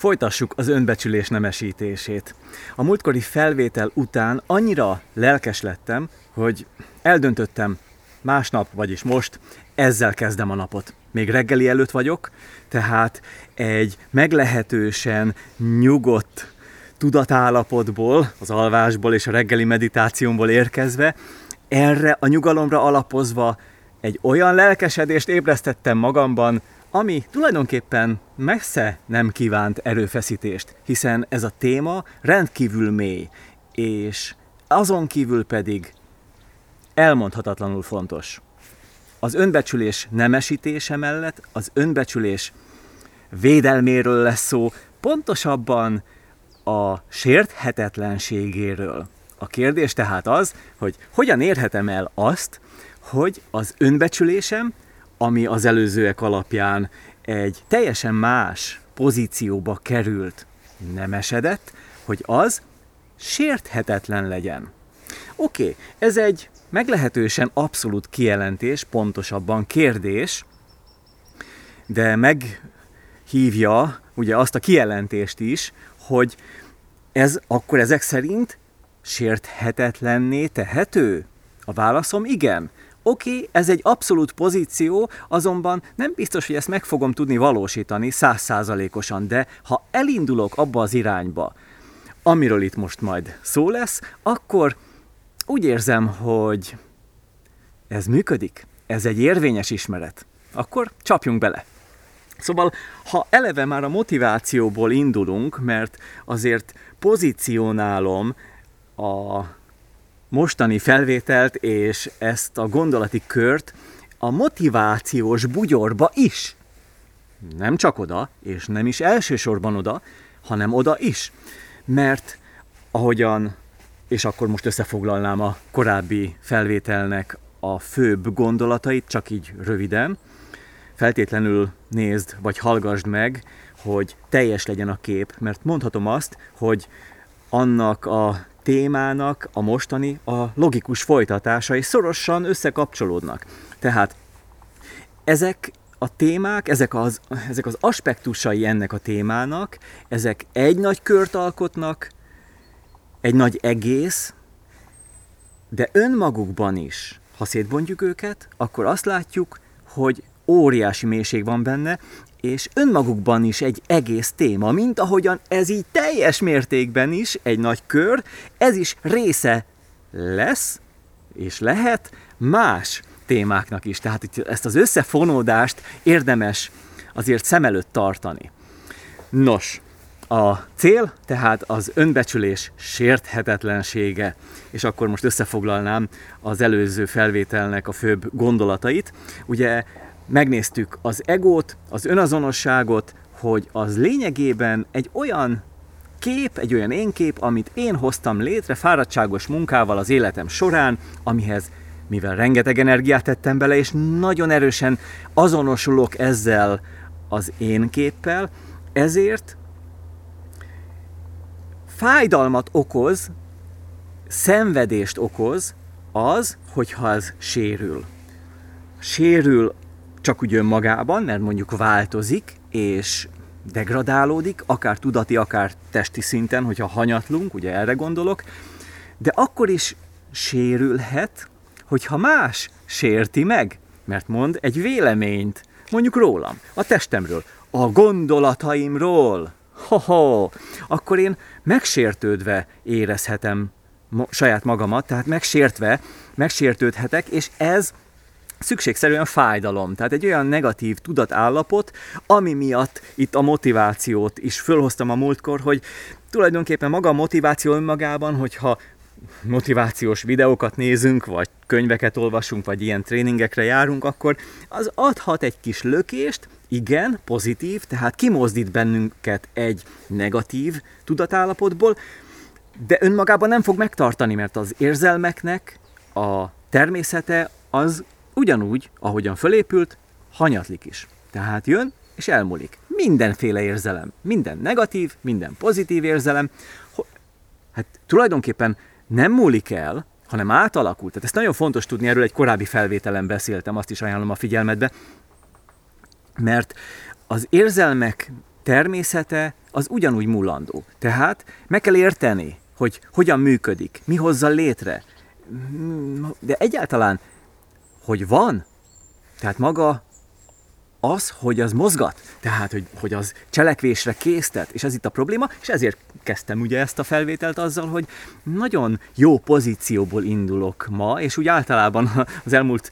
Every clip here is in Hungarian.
Folytassuk az önbecsülés nemesítését. A múltkori felvétel után annyira lelkes lettem, hogy eldöntöttem másnap, vagyis most, ezzel kezdem a napot. Még reggeli előtt vagyok, tehát egy meglehetősen nyugodt tudatállapotból, az alvásból és a reggeli meditációmból érkezve, erre a nyugalomra alapozva egy olyan lelkesedést ébresztettem magamban, ami tulajdonképpen messze nem kívánt erőfeszítést, hiszen ez a téma rendkívül mély, és azon kívül pedig elmondhatatlanul fontos. Az önbecsülés nemesítése mellett az önbecsülés védelméről lesz szó, pontosabban a sérthetetlenségéről. A kérdés tehát az, hogy hogyan érhetem el azt, hogy az önbecsülésem ami az előzőek alapján egy teljesen más pozícióba került, nem esedett, hogy az sérthetetlen legyen. Oké, okay, ez egy meglehetősen abszolút kijelentés, pontosabban kérdés, de meghívja ugye azt a kijelentést is, hogy ez akkor ezek szerint sérthetetlenné tehető? A válaszom igen. Oké, okay, ez egy abszolút pozíció, azonban nem biztos, hogy ezt meg fogom tudni valósítani százszázalékosan, de ha elindulok abba az irányba, amiről itt most majd szó lesz, akkor úgy érzem, hogy ez működik, ez egy érvényes ismeret. Akkor csapjunk bele. Szóval, ha eleve már a motivációból indulunk, mert azért pozícionálom a mostani felvételt és ezt a gondolati kört a motivációs bugyorba is. Nem csak oda, és nem is elsősorban oda, hanem oda is. Mert ahogyan, és akkor most összefoglalnám a korábbi felvételnek a főbb gondolatait, csak így röviden, feltétlenül nézd, vagy hallgassd meg, hogy teljes legyen a kép, mert mondhatom azt, hogy annak a témának a mostani a logikus folytatása, és szorosan összekapcsolódnak. Tehát ezek a témák, ezek az, ezek az aspektusai ennek a témának, ezek egy nagy kört alkotnak, egy nagy egész, de önmagukban is, ha szétbontjuk őket, akkor azt látjuk, hogy óriási mélység van benne, és önmagukban is egy egész téma, mint ahogyan ez így teljes mértékben is egy nagy kör, ez is része lesz, és lehet más témáknak is. Tehát itt ezt az összefonódást érdemes azért szem előtt tartani. Nos, a cél tehát az önbecsülés sérthetetlensége, és akkor most összefoglalnám az előző felvételnek a főbb gondolatait. Ugye megnéztük az egót, az önazonosságot, hogy az lényegében egy olyan kép, egy olyan én kép, amit én hoztam létre fáradtságos munkával az életem során, amihez mivel rengeteg energiát tettem bele, és nagyon erősen azonosulok ezzel az én képpel, ezért fájdalmat okoz, szenvedést okoz az, hogyha ez sérül. Sérül csak úgy önmagában, mert mondjuk változik, és degradálódik, akár tudati, akár testi szinten, hogyha hanyatlunk, ugye erre gondolok, de akkor is sérülhet, hogyha más sérti meg, mert mond egy véleményt, mondjuk rólam, a testemről, a gondolataimról, ho-ho, akkor én megsértődve érezhetem saját magamat, tehát megsértve, megsértődhetek, és ez szükségszerűen fájdalom, tehát egy olyan negatív tudatállapot, ami miatt itt a motivációt is fölhoztam a múltkor, hogy tulajdonképpen maga a motiváció önmagában, hogyha motivációs videókat nézünk, vagy könyveket olvasunk, vagy ilyen tréningekre járunk, akkor az adhat egy kis lökést, igen, pozitív, tehát kimozdít bennünket egy negatív tudatállapotból, de önmagában nem fog megtartani, mert az érzelmeknek a természete az ugyanúgy, ahogyan fölépült, hanyatlik is. Tehát jön és elmúlik. Mindenféle érzelem, minden negatív, minden pozitív érzelem, hát tulajdonképpen nem múlik el, hanem átalakult. Tehát ezt nagyon fontos tudni, erről egy korábbi felvételen beszéltem, azt is ajánlom a figyelmetbe, mert az érzelmek természete az ugyanúgy mulandó. Tehát meg kell érteni, hogy hogyan működik, mi hozza létre. De egyáltalán, hogy van, tehát maga az, hogy az mozgat, tehát, hogy, hogy az cselekvésre késztet, és ez itt a probléma, és ezért kezdtem ugye ezt a felvételt azzal, hogy nagyon jó pozícióból indulok ma, és úgy általában az elmúlt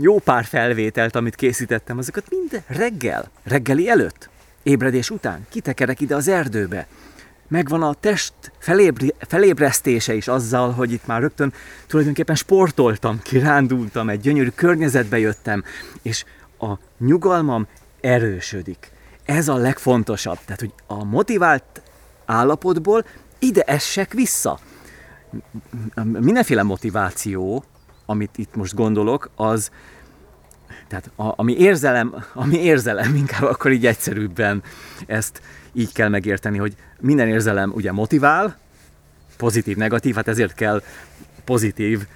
jó pár felvételt, amit készítettem, azokat mind reggel, reggeli előtt, ébredés után kitekerek ide az erdőbe. Megvan a test felébri, felébresztése is azzal, hogy itt már rögtön tulajdonképpen sportoltam, kirándultam, egy gyönyörű környezetbe jöttem, és a nyugalmam erősödik. Ez a legfontosabb. Tehát, hogy a motivált állapotból ide essek vissza. Mindenféle motiváció, amit itt most gondolok, az, tehát a, ami érzelem, ami érzelem, inkább akkor így egyszerűbben ezt így kell megérteni, hogy minden érzelem ugye motivál, pozitív, negatív, hát ezért kell pozitív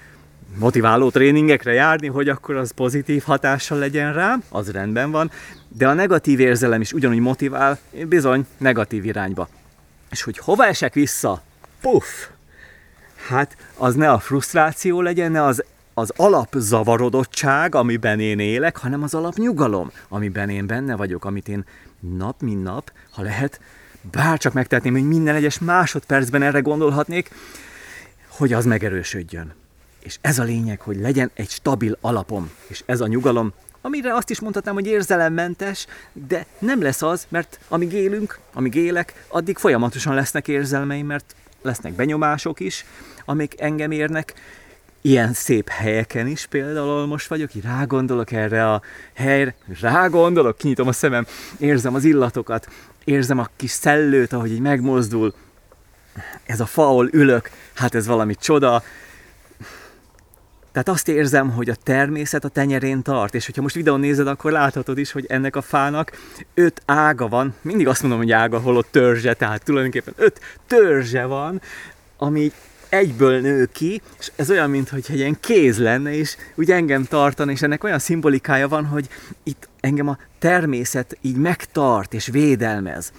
motiváló tréningekre járni, hogy akkor az pozitív hatással legyen rám, az rendben van, de a negatív érzelem is ugyanúgy motivál, bizony negatív irányba. És hogy hova esek vissza? Puff! Hát az ne a frusztráció legyen, ne az, az alapzavarodottság, amiben én élek, hanem az alapnyugalom, amiben én benne vagyok, amit én nap, mint nap, ha lehet, bárcsak megtehetném, hogy minden egyes másodpercben erre gondolhatnék, hogy az megerősödjön. És ez a lényeg, hogy legyen egy stabil alapom, és ez a nyugalom, amire azt is mondhatnám, hogy érzelemmentes, de nem lesz az, mert amíg élünk, amíg élek, addig folyamatosan lesznek érzelmeim, mert lesznek benyomások is, amik engem érnek, ilyen szép helyeken is, például most vagyok, így rágondolok erre a helyre, rágondolok, kinyitom a szemem, érzem az illatokat, érzem a kis szellőt, ahogy így megmozdul, ez a fa, ahol ülök, hát ez valami csoda, tehát azt érzem, hogy a természet a tenyerén tart, és hogyha most videón nézed, akkor láthatod is, hogy ennek a fának öt ága van. Mindig azt mondom, hogy ága, holott törzse, tehát tulajdonképpen öt törzse van, ami egyből nő ki, és ez olyan, mintha egy ilyen kéz lenne, és úgy engem tartan, és ennek olyan szimbolikája van, hogy itt engem a természet így megtart és védelmez.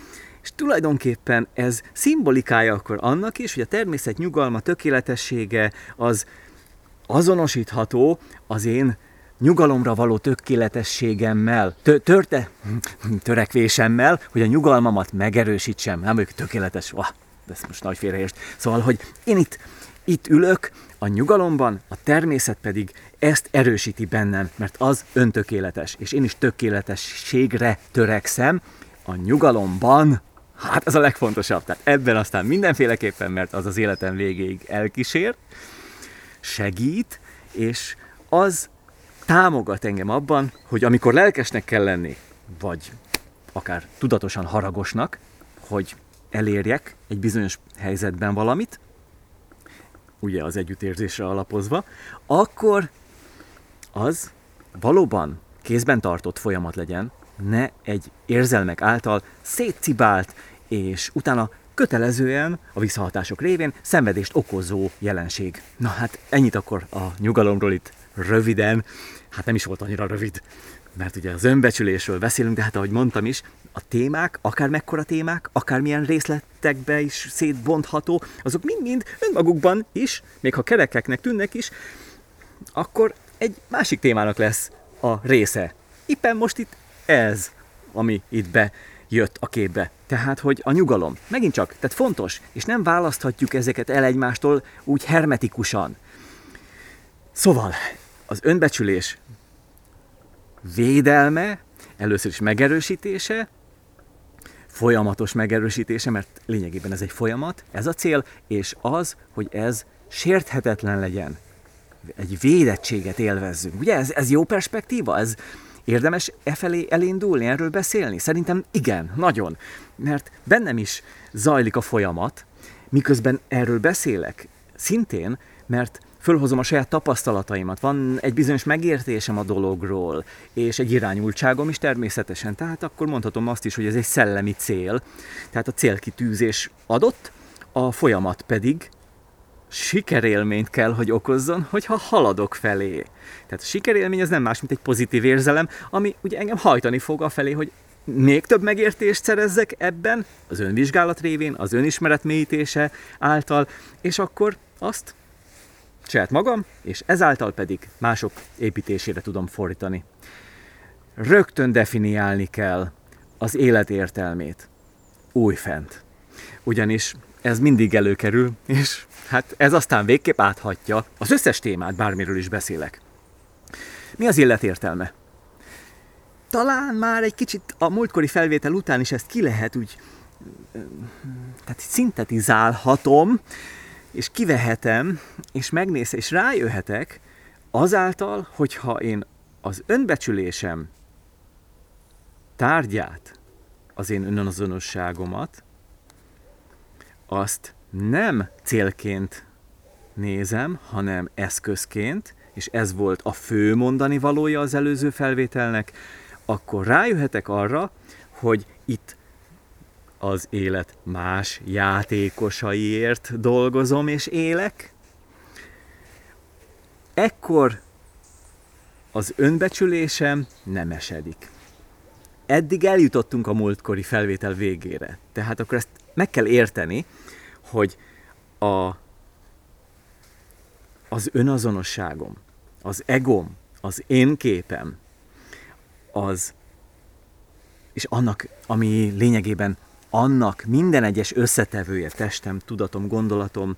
És tulajdonképpen ez szimbolikája akkor annak is, hogy a természet nyugalma, tökéletessége az azonosítható az én nyugalomra való tökéletességemmel, tö- törte, törekvésemmel, hogy a nyugalmamat megerősítsem. Nem vagyok tökéletes, Vah, ez most nagy félreést. Szóval, hogy én itt, itt ülök a nyugalomban, a természet pedig ezt erősíti bennem, mert az öntökéletes, és én is tökéletességre törekszem a nyugalomban, hát ez a legfontosabb. Tehát ebben aztán mindenféleképpen, mert az az életem végéig elkísér, segít, és az támogat engem abban, hogy amikor lelkesnek kell lenni, vagy akár tudatosan haragosnak, hogy elérjek egy bizonyos helyzetben valamit, ugye az együttérzésre alapozva, akkor az valóban kézben tartott folyamat legyen, ne egy érzelmek által szétcibált, és utána kötelezően a visszahatások révén szenvedést okozó jelenség. Na hát ennyit akkor a nyugalomról itt röviden, hát nem is volt annyira rövid, mert ugye az önbecsülésről beszélünk, de hát ahogy mondtam is, a témák, akár mekkora témák, akármilyen részletekbe is szétbontható, azok mind-mind önmagukban is, még ha kerekeknek tűnnek is, akkor egy másik témának lesz a része. Éppen most itt ez, ami itt be jött a képbe. Tehát, hogy a nyugalom. Megint csak, tehát fontos, és nem választhatjuk ezeket el egymástól úgy hermetikusan. Szóval, az önbecsülés védelme, először is megerősítése, folyamatos megerősítése, mert lényegében ez egy folyamat, ez a cél, és az, hogy ez sérthetetlen legyen. Egy védettséget élvezzünk. Ugye ez, ez jó perspektíva? Ez, Érdemes e felé elindulni, erről beszélni? Szerintem igen, nagyon. Mert bennem is zajlik a folyamat, miközben erről beszélek. Szintén, mert fölhozom a saját tapasztalataimat, van egy bizonyos megértésem a dologról, és egy irányultságom is természetesen. Tehát akkor mondhatom azt is, hogy ez egy szellemi cél. Tehát a célkitűzés adott, a folyamat pedig sikerélményt kell, hogy okozzon, hogyha haladok felé. Tehát a sikerélmény az nem más, mint egy pozitív érzelem, ami ugye engem hajtani fog a felé, hogy még több megértést szerezzek ebben, az önvizsgálat révén, az önismeret mélyítése által, és akkor azt saját magam, és ezáltal pedig mások építésére tudom fordítani. Rögtön definiálni kell az élet értelmét. Újfent. Ugyanis ez mindig előkerül, és hát ez aztán végképp áthatja az összes témát, bármiről is beszélek. Mi az élet értelme? Talán már egy kicsit a múltkori felvétel után is ezt ki lehet úgy, tehát szintetizálhatom, és kivehetem, és megnéz, és rájöhetek azáltal, hogyha én az önbecsülésem tárgyát, az én önazonosságomat, azt nem célként nézem, hanem eszközként, és ez volt a fő mondani valója az előző felvételnek, akkor rájöhetek arra, hogy itt az élet más játékosaiért dolgozom és élek, ekkor az önbecsülésem nem esedik. Eddig eljutottunk a múltkori felvétel végére. Tehát akkor ezt meg kell érteni, hogy a, az önazonosságom, az egom, az én képem, az, és annak, ami lényegében annak minden egyes összetevője, testem, tudatom, gondolatom,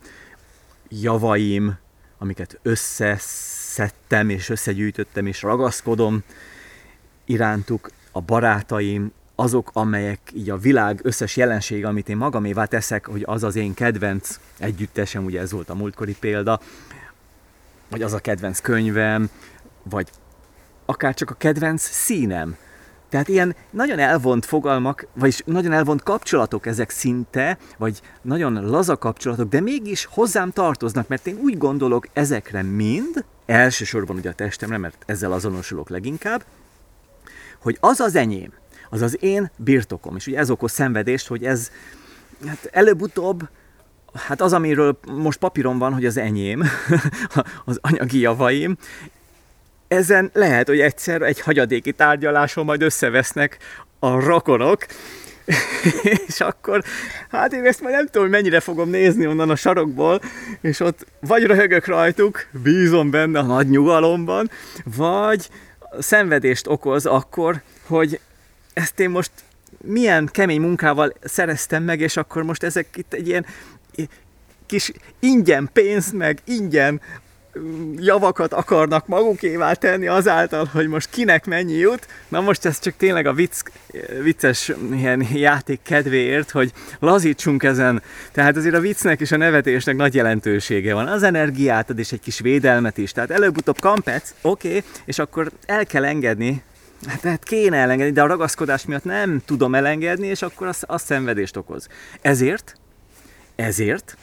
javaim, amiket összeszedtem és összegyűjtöttem és ragaszkodom irántuk, a barátaim, azok, amelyek így a világ összes jelenség, amit én magamévá teszek, hogy az az én kedvenc együttesem, ugye ez volt a múltkori példa, vagy az a kedvenc könyvem, vagy akár csak a kedvenc színem. Tehát ilyen nagyon elvont fogalmak, vagyis nagyon elvont kapcsolatok ezek szinte, vagy nagyon laza kapcsolatok, de mégis hozzám tartoznak, mert én úgy gondolok ezekre mind, elsősorban ugye a testemre, mert ezzel azonosulok leginkább, hogy az az enyém, az az én birtokom. És ugye ez okoz szenvedést, hogy ez hát előbb-utóbb Hát az, amiről most papíron van, hogy az enyém, az anyagi javaim, ezen lehet, hogy egyszer egy hagyadéki tárgyaláson majd összevesznek a rokonok, és akkor, hát én ezt már nem tudom, hogy mennyire fogom nézni onnan a sarokból, és ott vagy röhögök rajtuk, bízom benne a nagy nyugalomban, vagy szenvedést okoz akkor, hogy ezt én most milyen kemény munkával szereztem meg, és akkor most ezek itt egy ilyen kis ingyen pénz, meg ingyen javakat akarnak magukévá tenni azáltal, hogy most kinek mennyi jut. Na most ez csak tényleg a vicc, vicces ilyen játék kedvéért, hogy lazítsunk ezen. Tehát azért a viccnek és a nevetésnek nagy jelentősége van. Az energiát ad és egy kis védelmet is. Tehát előbb-utóbb kampec, oké, okay, és akkor el kell engedni Hát, hát kéne elengedni, de a ragaszkodás miatt nem tudom elengedni, és akkor az, az szenvedést okoz. Ezért, ezért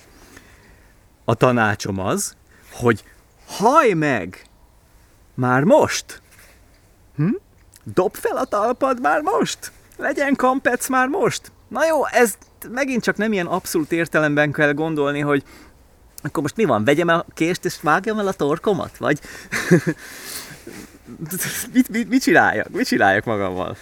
a tanácsom az, hogy haj meg már most! Hm? Dob fel a talpad már most! Legyen kampec már most! Na jó, ez megint csak nem ilyen abszolút értelemben kell gondolni, hogy akkor most mi van, vegyem el a kést és vágjam el a torkomat? Vagy mit, mit, mit csináljak? Mit csináljak magammal?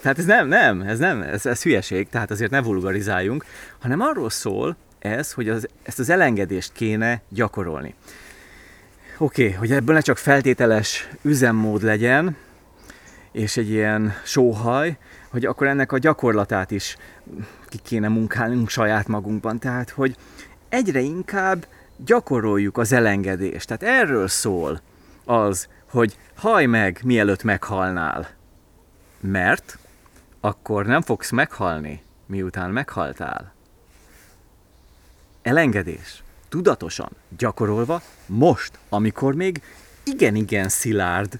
Tehát ez nem, nem, ez nem, ez, ez hülyeség, tehát azért ne vulgarizáljunk, hanem arról szól ez, hogy az, ezt az elengedést kéne gyakorolni. Oké, okay, hogy ebből ne csak feltételes üzemmód legyen, és egy ilyen sóhaj, hogy akkor ennek a gyakorlatát is ki kéne munkálnunk saját magunkban. Tehát, hogy egyre inkább gyakoroljuk az elengedést. Tehát erről szól az, hogy haj meg, mielőtt meghalnál. Mert akkor nem fogsz meghalni, miután meghaltál. Elengedés. Tudatosan, gyakorolva, most, amikor még igen-igen szilárd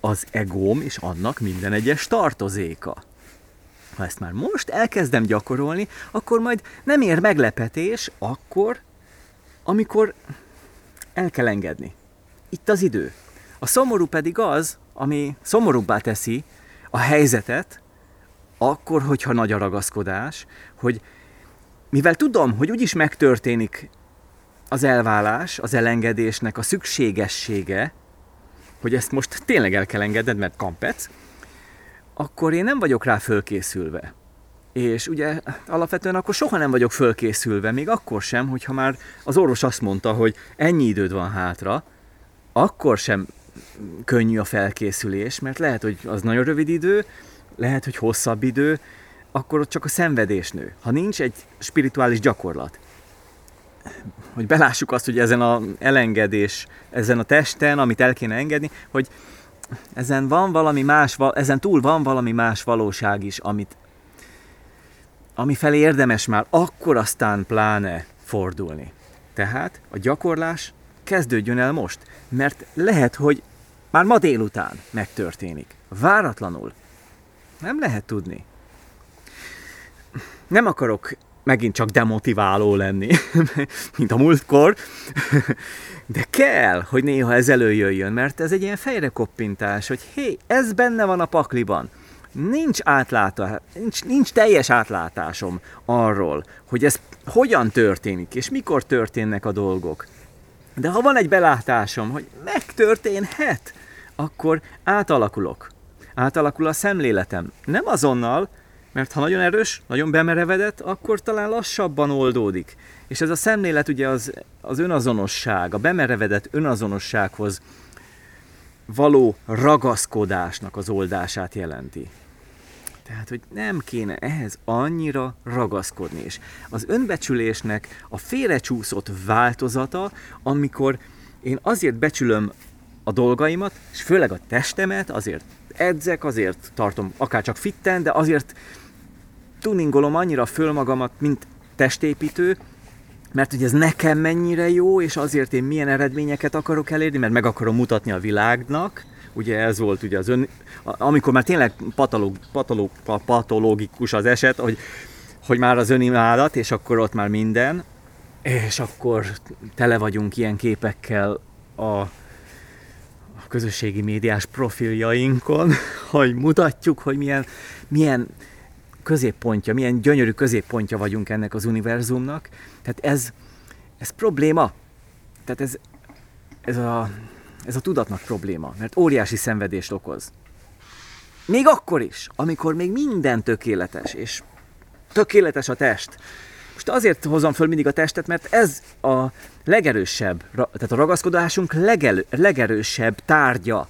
az egóm és annak minden egyes tartozéka. Ha ezt már most elkezdem gyakorolni, akkor majd nem ér meglepetés akkor, amikor el kell engedni. Itt az idő. A szomorú pedig az, ami szomorúbbá teszi a helyzetet, akkor, hogyha nagy a ragaszkodás, hogy mivel tudom, hogy úgyis megtörténik az elválás, az elengedésnek a szükségessége, hogy ezt most tényleg el kell engedned, mert kampec, akkor én nem vagyok rá fölkészülve. És ugye alapvetően akkor soha nem vagyok fölkészülve, még akkor sem, hogyha már az orvos azt mondta, hogy ennyi időd van hátra, akkor sem könnyű a felkészülés, mert lehet, hogy az nagyon rövid idő, lehet, hogy hosszabb idő, akkor ott csak a szenvedés nő. Ha nincs egy spirituális gyakorlat, hogy belássuk azt, hogy ezen a elengedés, ezen a testen, amit el kéne engedni, hogy ezen van valami más, ezen túl van valami más valóság is, amit, ami felé érdemes már akkor aztán pláne fordulni. Tehát a gyakorlás kezdődjön el most, mert lehet, hogy már ma délután megtörténik. Váratlanul. Nem lehet tudni. Nem akarok megint csak demotiváló lenni, mint a múltkor, de kell, hogy néha ez előjöjjön, mert ez egy ilyen fejrekoppintás, hogy hé, ez benne van a pakliban. Nincs átlátás, nincs, nincs teljes átlátásom arról, hogy ez hogyan történik, és mikor történnek a dolgok. De ha van egy belátásom, hogy megtörténhet, akkor átalakulok. Átalakul a szemléletem. Nem azonnal, mert ha nagyon erős, nagyon bemerevedett, akkor talán lassabban oldódik. És ez a szemlélet ugye az, az önazonosság, a bemerevedett önazonossághoz való ragaszkodásnak az oldását jelenti. Tehát, hogy nem kéne ehhez annyira ragaszkodni. És az önbecsülésnek a félrecsúszott változata, amikor én azért becsülöm a dolgaimat, és főleg a testemet, azért edzek, azért tartom akár csak fitten, de azért tuningolom annyira föl magamat, mint testépítő, mert hogy ez nekem mennyire jó, és azért én milyen eredményeket akarok elérni, mert meg akarom mutatni a világnak, ugye ez volt ugye az ön, amikor már tényleg patológ, patológ, patológikus az eset, hogy, hogy már az önimádat, és akkor ott már minden, és akkor tele vagyunk ilyen képekkel a közösségi médiás profiljainkon, hogy mutatjuk, hogy milyen, milyen középpontja, milyen gyönyörű középpontja vagyunk ennek az univerzumnak. Tehát ez, ez probléma. Tehát ez, ez, a, ez a tudatnak probléma, mert óriási szenvedést okoz. Még akkor is, amikor még minden tökéletes, és tökéletes a test. Most azért hozom föl mindig a testet, mert ez a legerősebb, tehát a ragaszkodásunk legelő, legerősebb tárgya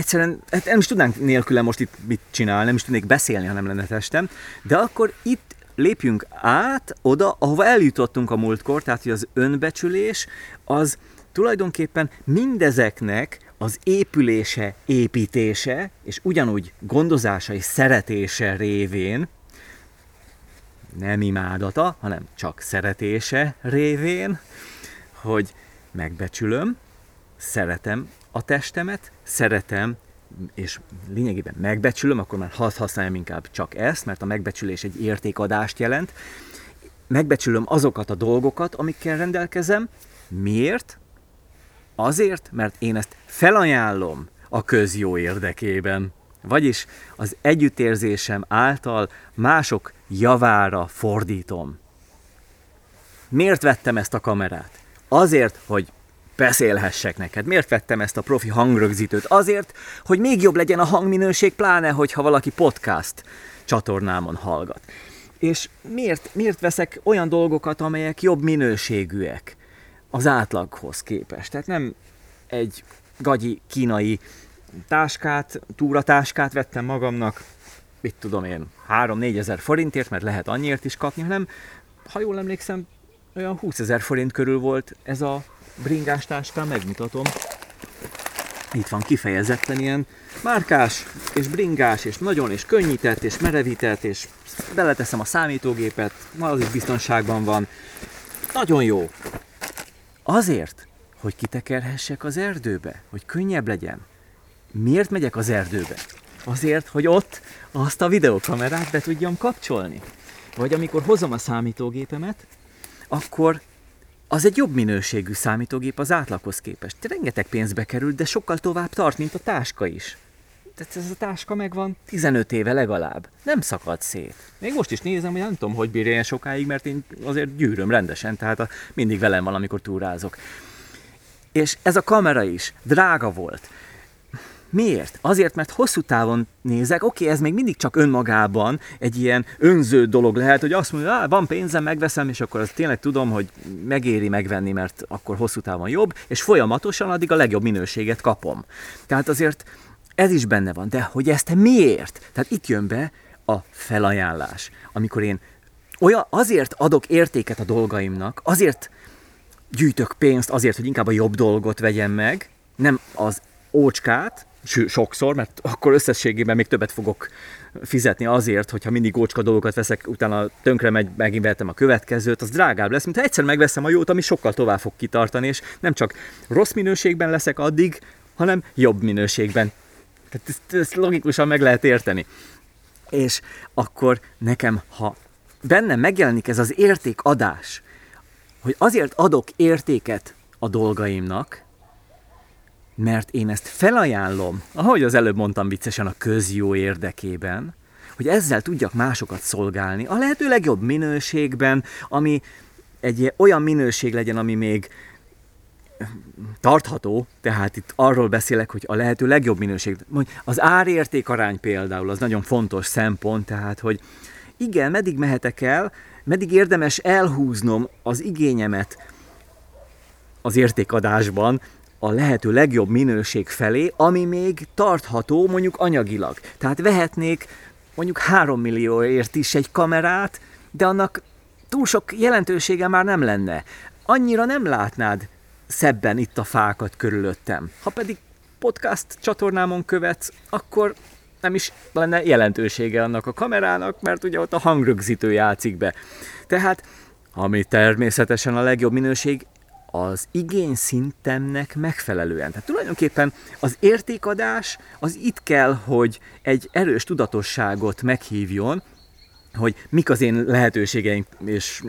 egyszerűen hát nem is tudnánk nélküle most itt mit csinálni, nem is tudnék beszélni, ha nem lenne testem, de akkor itt lépjünk át oda, ahova eljutottunk a múltkor, tehát hogy az önbecsülés az tulajdonképpen mindezeknek az épülése, építése, és ugyanúgy gondozása és szeretése révén, nem imádata, hanem csak szeretése révén, hogy megbecsülöm, szeretem a testemet, szeretem, és lényegében megbecsülöm, akkor már használjam inkább csak ezt, mert a megbecsülés egy értékadást jelent. Megbecsülöm azokat a dolgokat, amikkel rendelkezem. Miért? Azért, mert én ezt felajánlom a közjó érdekében. Vagyis az együttérzésem által mások javára fordítom. Miért vettem ezt a kamerát? Azért, hogy beszélhessek neked. Miért vettem ezt a profi hangrögzítőt? Azért, hogy még jobb legyen a hangminőség, pláne, hogyha valaki podcast csatornámon hallgat. És miért, miért veszek olyan dolgokat, amelyek jobb minőségűek az átlaghoz képest? Tehát nem egy gagyi kínai táskát, túratáskát vettem magamnak, mit tudom én, 3-4 ezer forintért, mert lehet annyiért is kapni, hanem, ha jól emlékszem, olyan 20 ezer forint körül volt ez a bringás táskám, megmutatom. Itt van kifejezetten ilyen márkás, és bringás, és nagyon, és könnyített, és merevített, és beleteszem a számítógépet, ma az is biztonságban van. Nagyon jó. Azért, hogy kitekerhessek az erdőbe, hogy könnyebb legyen. Miért megyek az erdőbe? Azért, hogy ott azt a videokamerát be tudjam kapcsolni. Vagy amikor hozom a számítógépemet, akkor az egy jobb minőségű számítógép az átlaghoz képest. Rengeteg pénzbe került, de sokkal tovább tart, mint a táska is. Tehát ez a táska megvan 15 éve legalább. Nem szakad szét. Még most is nézem, hogy nem tudom, hogy bírja ilyen sokáig, mert én azért gyűröm rendesen, tehát a, mindig velem van, amikor túrázok. És ez a kamera is drága volt. Miért? Azért, mert hosszú távon nézek, oké, ez még mindig csak önmagában egy ilyen önző dolog lehet, hogy azt mondja, van pénzem, megveszem, és akkor azt tényleg tudom, hogy megéri megvenni, mert akkor hosszú távon jobb, és folyamatosan addig a legjobb minőséget kapom. Tehát azért ez is benne van, de hogy ezt miért? Tehát itt jön be a felajánlás, amikor én olyan, azért adok értéket a dolgaimnak, azért gyűjtök pénzt azért, hogy inkább a jobb dolgot vegyem meg, nem az ócskát, sokszor, mert akkor összességében még többet fogok fizetni azért, hogyha mindig ócska dolgokat veszek, utána tönkre megy, megint vettem a következőt, az drágább lesz, mint ha egyszer megveszem a jót, ami sokkal tovább fog kitartani, és nem csak rossz minőségben leszek addig, hanem jobb minőségben. Tehát ezt, ezt logikusan meg lehet érteni. És akkor nekem, ha bennem megjelenik ez az értékadás, hogy azért adok értéket a dolgaimnak, mert én ezt felajánlom, ahogy az előbb mondtam viccesen, a közjó érdekében, hogy ezzel tudjak másokat szolgálni a lehető legjobb minőségben, ami egy olyan minőség legyen, ami még tartható, tehát itt arról beszélek, hogy a lehető legjobb minőség. Az árérték arány például az nagyon fontos szempont, tehát hogy igen, meddig mehetek el, meddig érdemes elhúznom az igényemet az értékadásban, a lehető legjobb minőség felé, ami még tartható mondjuk anyagilag. Tehát vehetnék mondjuk 3 millióért is egy kamerát, de annak túl sok jelentősége már nem lenne. Annyira nem látnád szebben itt a fákat körülöttem. Ha pedig podcast csatornámon követsz, akkor nem is lenne jelentősége annak a kamerának, mert ugye ott a hangrögzítő játszik be. Tehát, ami természetesen a legjobb minőség, az igény szintemnek megfelelően. Tehát tulajdonképpen az értékadás az itt kell, hogy egy erős tudatosságot meghívjon, hogy mik az én lehetőségeim és,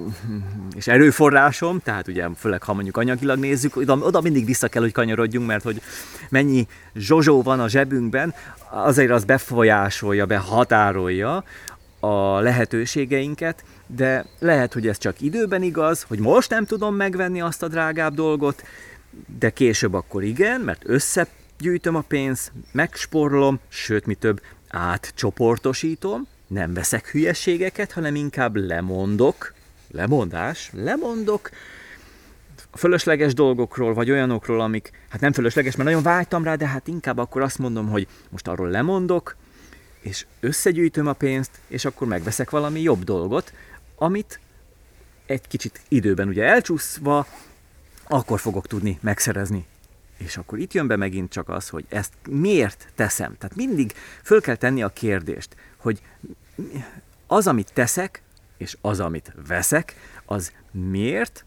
és erőforrásom, tehát ugye főleg ha mondjuk anyagilag nézzük, oda, oda mindig vissza kell, hogy kanyarodjunk, mert hogy mennyi zsozsó van a zsebünkben, azért az befolyásolja, behatárolja a lehetőségeinket, de lehet, hogy ez csak időben igaz, hogy most nem tudom megvenni azt a drágább dolgot, de később akkor igen, mert összegyűjtöm a pénzt, megsporlom, sőt, mi több, átcsoportosítom, nem veszek hülyeségeket, hanem inkább lemondok, lemondás, lemondok. Fölösleges dolgokról, vagy olyanokról, amik, hát nem fölösleges, mert nagyon vágytam rá, de hát inkább akkor azt mondom, hogy most arról lemondok, és összegyűjtöm a pénzt, és akkor megveszek valami jobb dolgot, amit egy kicsit időben ugye elcsúszva, akkor fogok tudni megszerezni. És akkor itt jön be megint csak az, hogy ezt miért teszem. Tehát mindig föl kell tenni a kérdést, hogy az, amit teszek, és az, amit veszek, az miért,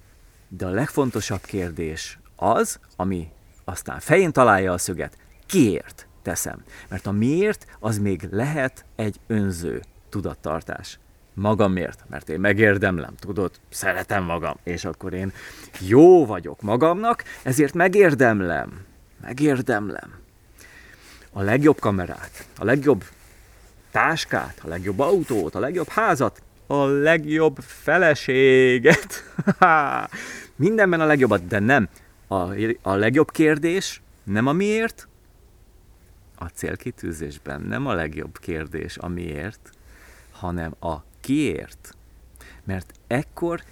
de a legfontosabb kérdés az, ami aztán fején találja a szöget, kiért teszem. Mert a miért, az még lehet egy önző tudattartás. Magamért, mert én megérdemlem, tudod, szeretem magam, és akkor én jó vagyok magamnak, ezért megérdemlem, megérdemlem a legjobb kamerát, a legjobb táskát, a legjobb autót, a legjobb házat, a legjobb feleséget. Mindenben a legjobbat, de nem. A, a legjobb kérdés nem a miért, a célkitűzésben nem a legjobb kérdés a miért, hanem a kiért. Mert ekkor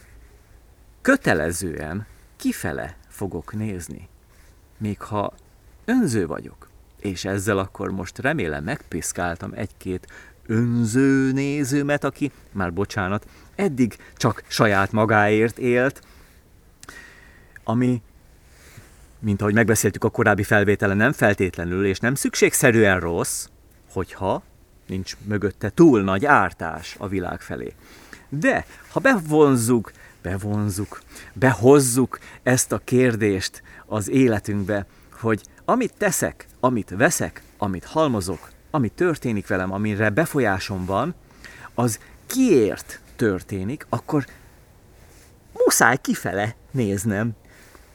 kötelezően kifele fogok nézni, még ha önző vagyok. És ezzel akkor most remélem megpiszkáltam egy-két önző nézőmet, aki, már bocsánat, eddig csak saját magáért élt, ami, mint ahogy megbeszéltük a korábbi felvételen, nem feltétlenül és nem szükségszerűen rossz, hogyha nincs mögötte túl nagy ártás a világ felé. De ha bevonzuk, bevonzuk, behozzuk ezt a kérdést az életünkbe, hogy amit teszek, amit veszek, amit halmozok, ami történik velem, amire befolyásom van, az kiért történik, akkor muszáj kifele néznem.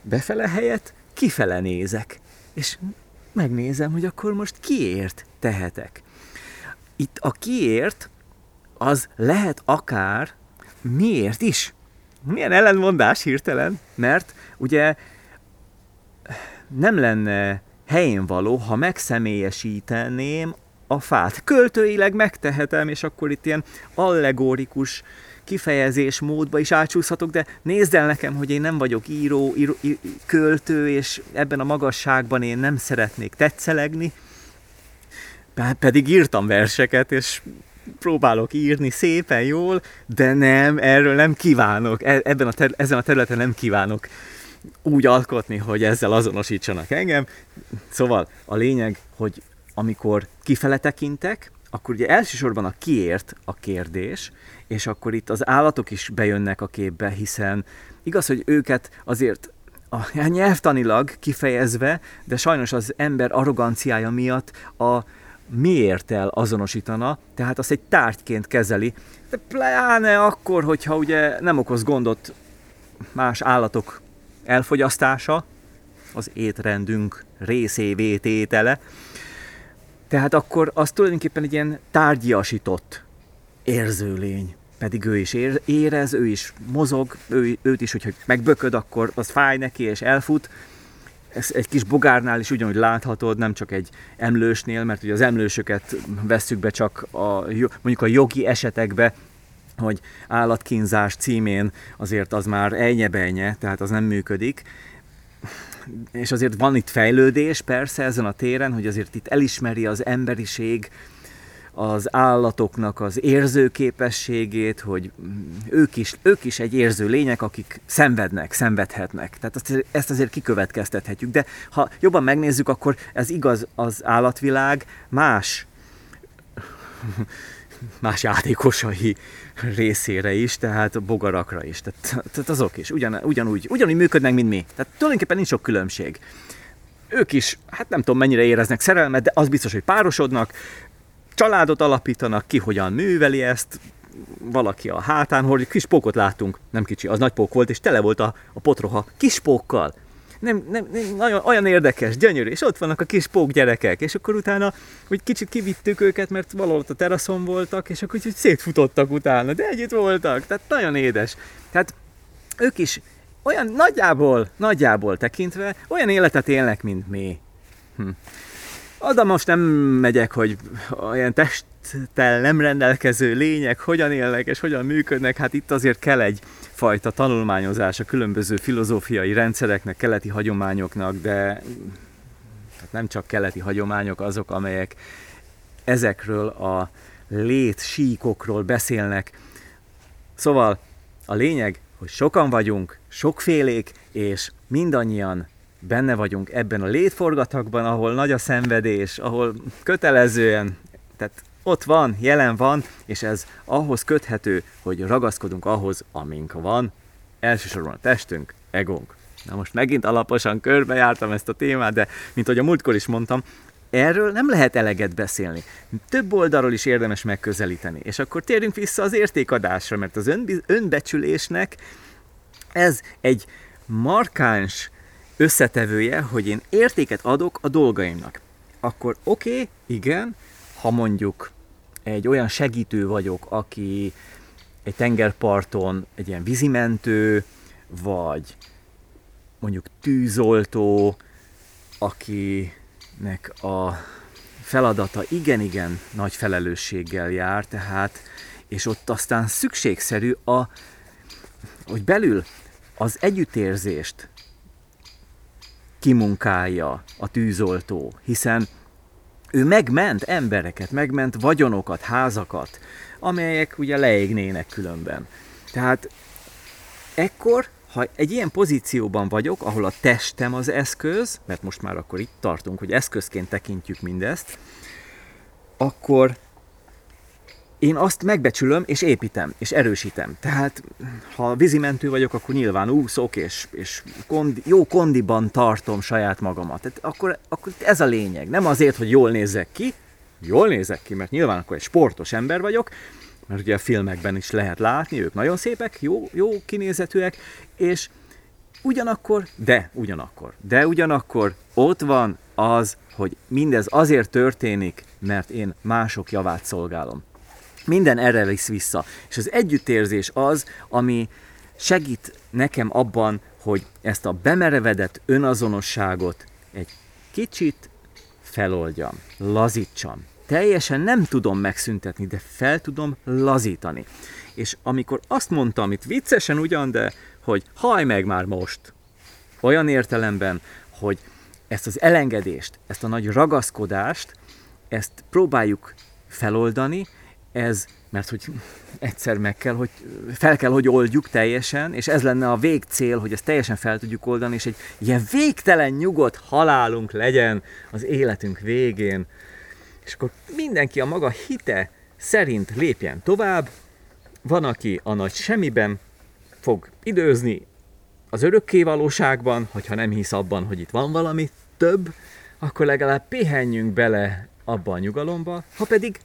Befele helyett kifele nézek. És megnézem, hogy akkor most kiért tehetek. Itt a kiért az lehet akár miért is. Milyen ellenmondás hirtelen, mert ugye nem lenne helyén való, ha megszemélyesíteném a fát. Költőileg megtehetem, és akkor itt ilyen allegorikus kifejezés módba is átsúszhatok, de nézd el nekem, hogy én nem vagyok író, író, író költő, és ebben a magasságban én nem szeretnék tetszelegni, pedig írtam verseket, és próbálok írni szépen, jól, de nem, erről nem kívánok, e, ebben a ter- ezen a területen nem kívánok úgy alkotni, hogy ezzel azonosítsanak engem. Szóval a lényeg, hogy amikor kifele tekintek, akkor ugye elsősorban a kiért a kérdés, és akkor itt az állatok is bejönnek a képbe, hiszen igaz, hogy őket azért a nyelvtanilag kifejezve, de sajnos az ember arroganciája miatt a miért el azonosítana, tehát azt egy tárgyként kezeli, de pláne akkor, hogyha ugye nem okoz gondot más állatok elfogyasztása, az étrendünk részévé tétele, tehát akkor az tulajdonképpen egy ilyen tárgyiasított érzőlény. Pedig ő is érez, ő is mozog, ő, őt is, hogyha megbököd, akkor az fáj neki és elfut. Ez egy kis bogárnál is ugyanúgy láthatod, nem csak egy emlősnél, mert ugye az emlősöket vesszük be csak a, mondjuk a jogi esetekbe, hogy állatkínzás címén azért az már ejnye tehát az nem működik. És azért van itt fejlődés persze ezen a téren, hogy azért itt elismeri az emberiség az állatoknak az érzőképességét, hogy ők is, ők is egy érző lények, akik szenvednek, szenvedhetnek. Tehát azt, ezt azért kikövetkeztethetjük. De ha jobban megnézzük, akkor ez igaz az állatvilág más más játékosai részére is, tehát a bogarakra is, tehát, tehát azok is ugyan, ugyanúgy, ugyanúgy működnek, mint mi. Tehát tulajdonképpen nincs sok különbség. Ők is, hát nem tudom mennyire éreznek szerelmet, de az biztos, hogy párosodnak, családot alapítanak, ki hogyan műveli ezt, valaki a hátán, hogy kis pókot láttunk, nem kicsi, az nagy pók volt, és tele volt a, a potroha kis pókkal nem, nem, nem, nagyon, olyan érdekes, gyönyörű, és ott vannak a kis pók gyerekek, és akkor utána úgy kicsit kivittük őket, mert valahol ott a teraszon voltak, és akkor úgy szétfutottak utána, de együtt voltak, tehát nagyon édes. Tehát ők is olyan nagyjából, nagyjából tekintve olyan életet élnek, mint mi. Hm. Oda most nem megyek, hogy olyan testtel nem rendelkező lények hogyan élnek és hogyan működnek, hát itt azért kell egy fajta tanulmányozás a különböző filozófiai rendszereknek, keleti hagyományoknak, de hát nem csak keleti hagyományok azok, amelyek ezekről a lét síkokról beszélnek. Szóval a lényeg, hogy sokan vagyunk, sokfélék, és mindannyian benne vagyunk ebben a létforgatakban, ahol nagy a szenvedés, ahol kötelezően, tehát ott van, jelen van, és ez ahhoz köthető, hogy ragaszkodunk ahhoz, amink van, elsősorban a testünk, egónk. Na most megint alaposan körbejártam ezt a témát, de mint ahogy a múltkor is mondtam, erről nem lehet eleget beszélni. Több oldalról is érdemes megközelíteni. És akkor térjünk vissza az értékadásra, mert az önbecsülésnek ez egy markáns összetevője, hogy én értéket adok a dolgaimnak. Akkor oké, okay, igen, ha mondjuk egy olyan segítő vagyok, aki egy tengerparton egy ilyen vízimentő, vagy mondjuk tűzoltó, akinek a feladata igen-igen nagy felelősséggel jár, tehát, és ott aztán szükségszerű a, hogy belül az együttérzést kimunkálja a tűzoltó, hiszen ő megment embereket, megment vagyonokat, házakat, amelyek ugye leégnének különben. Tehát ekkor, ha egy ilyen pozícióban vagyok, ahol a testem az eszköz, mert most már akkor itt tartunk, hogy eszközként tekintjük mindezt, akkor én azt megbecsülöm, és építem, és erősítem. Tehát, ha vízimentő vagyok, akkor nyilván úszok, és, és kondi, jó kondiban tartom saját magamat. Tehát akkor, akkor ez a lényeg. Nem azért, hogy jól nézzek ki, jól nézek ki, mert nyilván akkor egy sportos ember vagyok, mert ugye a filmekben is lehet látni, ők nagyon szépek, jó, jó kinézetűek, és ugyanakkor, de ugyanakkor, de ugyanakkor ott van az, hogy mindez azért történik, mert én mások javát szolgálom. Minden erre visz vissza. És az együttérzés az, ami segít nekem abban, hogy ezt a bemerevedett önazonosságot egy kicsit feloldjam, lazítsam. Teljesen nem tudom megszüntetni, de fel tudom lazítani. És amikor azt mondtam itt viccesen ugyan, de hogy haj meg már most, olyan értelemben, hogy ezt az elengedést, ezt a nagy ragaszkodást, ezt próbáljuk feloldani, ez, mert hogy egyszer meg kell, hogy fel kell, hogy oldjuk teljesen, és ez lenne a végcél, hogy ezt teljesen fel tudjuk oldani, és egy ilyen végtelen nyugodt halálunk legyen az életünk végén. És akkor mindenki a maga hite szerint lépjen tovább, van, aki a nagy semmiben fog időzni, az örökké valóságban, hogyha nem hisz abban, hogy itt van valami több, akkor legalább pihenjünk bele abba a nyugalomba, ha pedig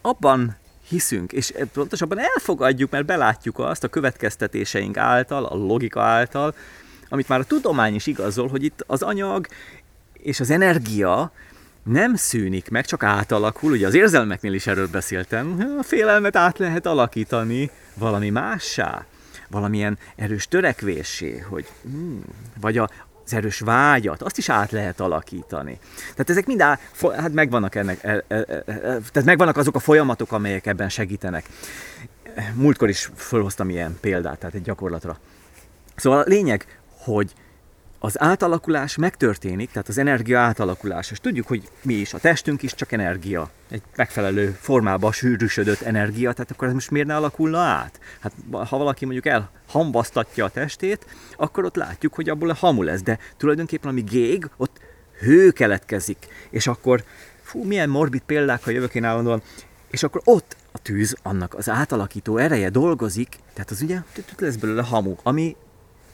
abban hiszünk, és pontosabban elfogadjuk, mert belátjuk azt a következtetéseink által, a logika által, amit már a tudomány is igazol, hogy itt az anyag és az energia nem szűnik meg, csak átalakul. Ugye az érzelmeknél is erről beszéltem. A félelmet át lehet alakítani valami mássá, valamilyen erős törekvésé, hogy hmm, vagy a, az erős vágyat, azt is át lehet alakítani. Tehát ezek mind á, hát megvannak ennek, e, e, e, tehát megvannak azok a folyamatok, amelyek ebben segítenek. Múltkor is felhoztam ilyen példát, tehát egy gyakorlatra. Szóval a lényeg, hogy az átalakulás megtörténik, tehát az energia átalakulás, és tudjuk, hogy mi is, a testünk is csak energia, egy megfelelő formába sűrűsödött energia, tehát akkor ez most miért ne alakulna át? Hát ha valaki mondjuk elhambasztatja a testét, akkor ott látjuk, hogy abból a hamu lesz, de tulajdonképpen ami gég, ott hő keletkezik, és akkor, fú, milyen morbid példák, ha jövök én állandóan, és akkor ott a tűz, annak az átalakító ereje dolgozik, tehát az ugye lesz belőle hamu, ami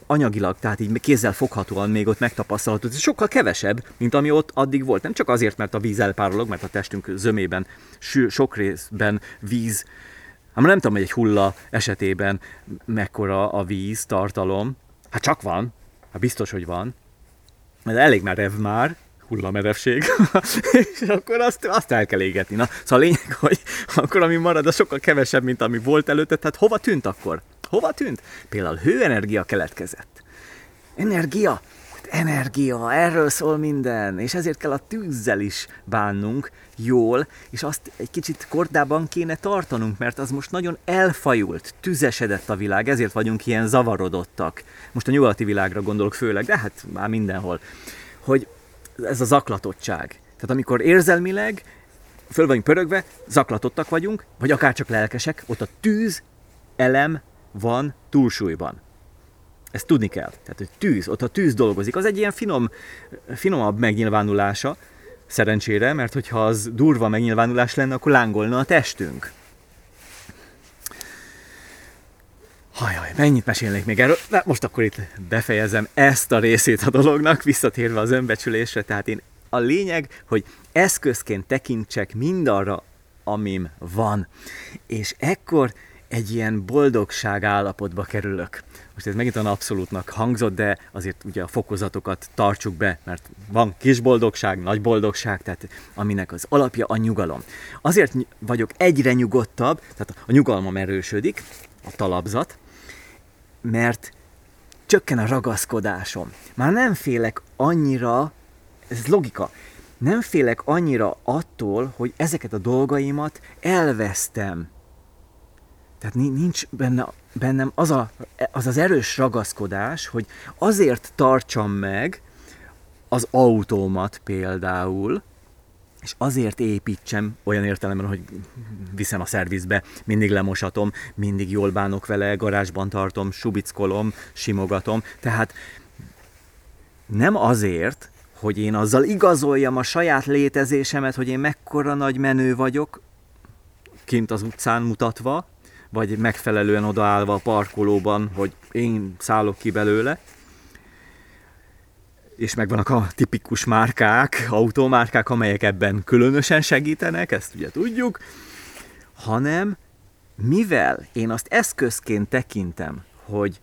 anyagilag, tehát így kézzel foghatóan még ott megtapasztalható. Ez sokkal kevesebb, mint ami ott addig volt. Nem csak azért, mert a víz elpárolog, mert a testünk zömében sok részben víz, hát nem tudom, hogy egy hulla esetében mekkora a víz tartalom. Hát csak van, hát biztos, hogy van. Mert elég merev már, hullamerevség, és akkor azt, azt el kell égetni. Na, szóval a lényeg, hogy akkor ami marad, az sokkal kevesebb, mint ami volt előtte, tehát hova tűnt akkor? Hova tűnt? Például hőenergia keletkezett. Energia! Hát energia, erről szól minden, és ezért kell a tűzzel is bánnunk jól, és azt egy kicsit kordában kéne tartanunk, mert az most nagyon elfajult, tüzesedett a világ, ezért vagyunk ilyen zavarodottak. Most a nyugati világra gondolok főleg, de hát már mindenhol. Hogy ez a zaklatottság. Tehát amikor érzelmileg föl vagyunk pörögve, zaklatottak vagyunk, vagy akár csak lelkesek, ott a tűz elem van túlsúlyban. Ezt tudni kell. Tehát, hogy tűz, ott a tűz dolgozik. Az egy ilyen finom, finomabb megnyilvánulása, szerencsére, mert hogyha az durva megnyilvánulás lenne, akkor lángolna a testünk. Hajaj, mennyit mesélnék még erről? De most akkor itt befejezem ezt a részét a dolognak, visszatérve az önbecsülésre. Tehát én a lényeg, hogy eszközként tekintsek mindarra, amim van. És ekkor egy ilyen boldogság állapotba kerülök. Most ez megint olyan abszolútnak hangzott, de azért ugye a fokozatokat tartsuk be, mert van kis boldogság, nagy boldogság, tehát aminek az alapja a nyugalom. Azért vagyok egyre nyugodtabb, tehát a nyugalmam erősödik, a talapzat, mert csökken a ragaszkodásom. Már nem félek annyira, ez logika, nem félek annyira attól, hogy ezeket a dolgaimat elvesztem tehát nincs benne, bennem az, a, az az erős ragaszkodás, hogy azért tartsam meg az autómat például, és azért építsem olyan értelemben, hogy viszem a szervizbe, mindig lemosatom, mindig jól bánok vele, garázsban tartom, subickolom, simogatom. Tehát nem azért, hogy én azzal igazoljam a saját létezésemet, hogy én mekkora nagy menő vagyok, kint az utcán mutatva, vagy megfelelően odaállva a parkolóban, hogy én szállok ki belőle, és megvannak a tipikus márkák, automárkák, amelyek ebben különösen segítenek, ezt ugye tudjuk, hanem mivel én azt eszközként tekintem, hogy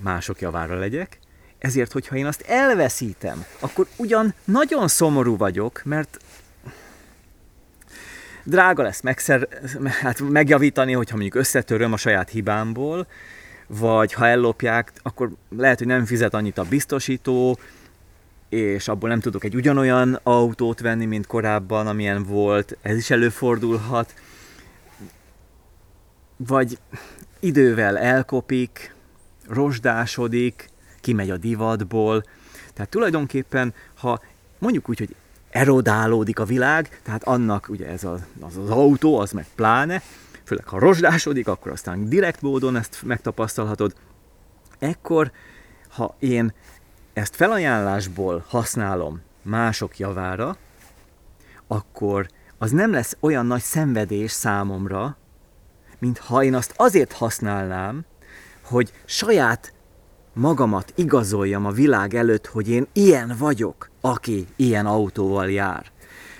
mások javára legyek, ezért, hogyha én azt elveszítem, akkor ugyan nagyon szomorú vagyok, mert drága lesz megszer, hát megjavítani, hogyha mondjuk összetöröm a saját hibámból, vagy ha ellopják, akkor lehet, hogy nem fizet annyit a biztosító, és abból nem tudok egy ugyanolyan autót venni, mint korábban, amilyen volt, ez is előfordulhat, vagy idővel elkopik, rozsdásodik, kimegy a divatból, tehát tulajdonképpen, ha mondjuk úgy, hogy erodálódik a világ, tehát annak ugye ez az, az, az autó, az meg pláne, főleg ha rozsdásodik, akkor aztán direkt módon ezt megtapasztalhatod. Ekkor, ha én ezt felajánlásból használom mások javára, akkor az nem lesz olyan nagy szenvedés számomra, mint ha én azt azért használnám, hogy saját magamat igazoljam a világ előtt, hogy én ilyen vagyok, aki ilyen autóval jár.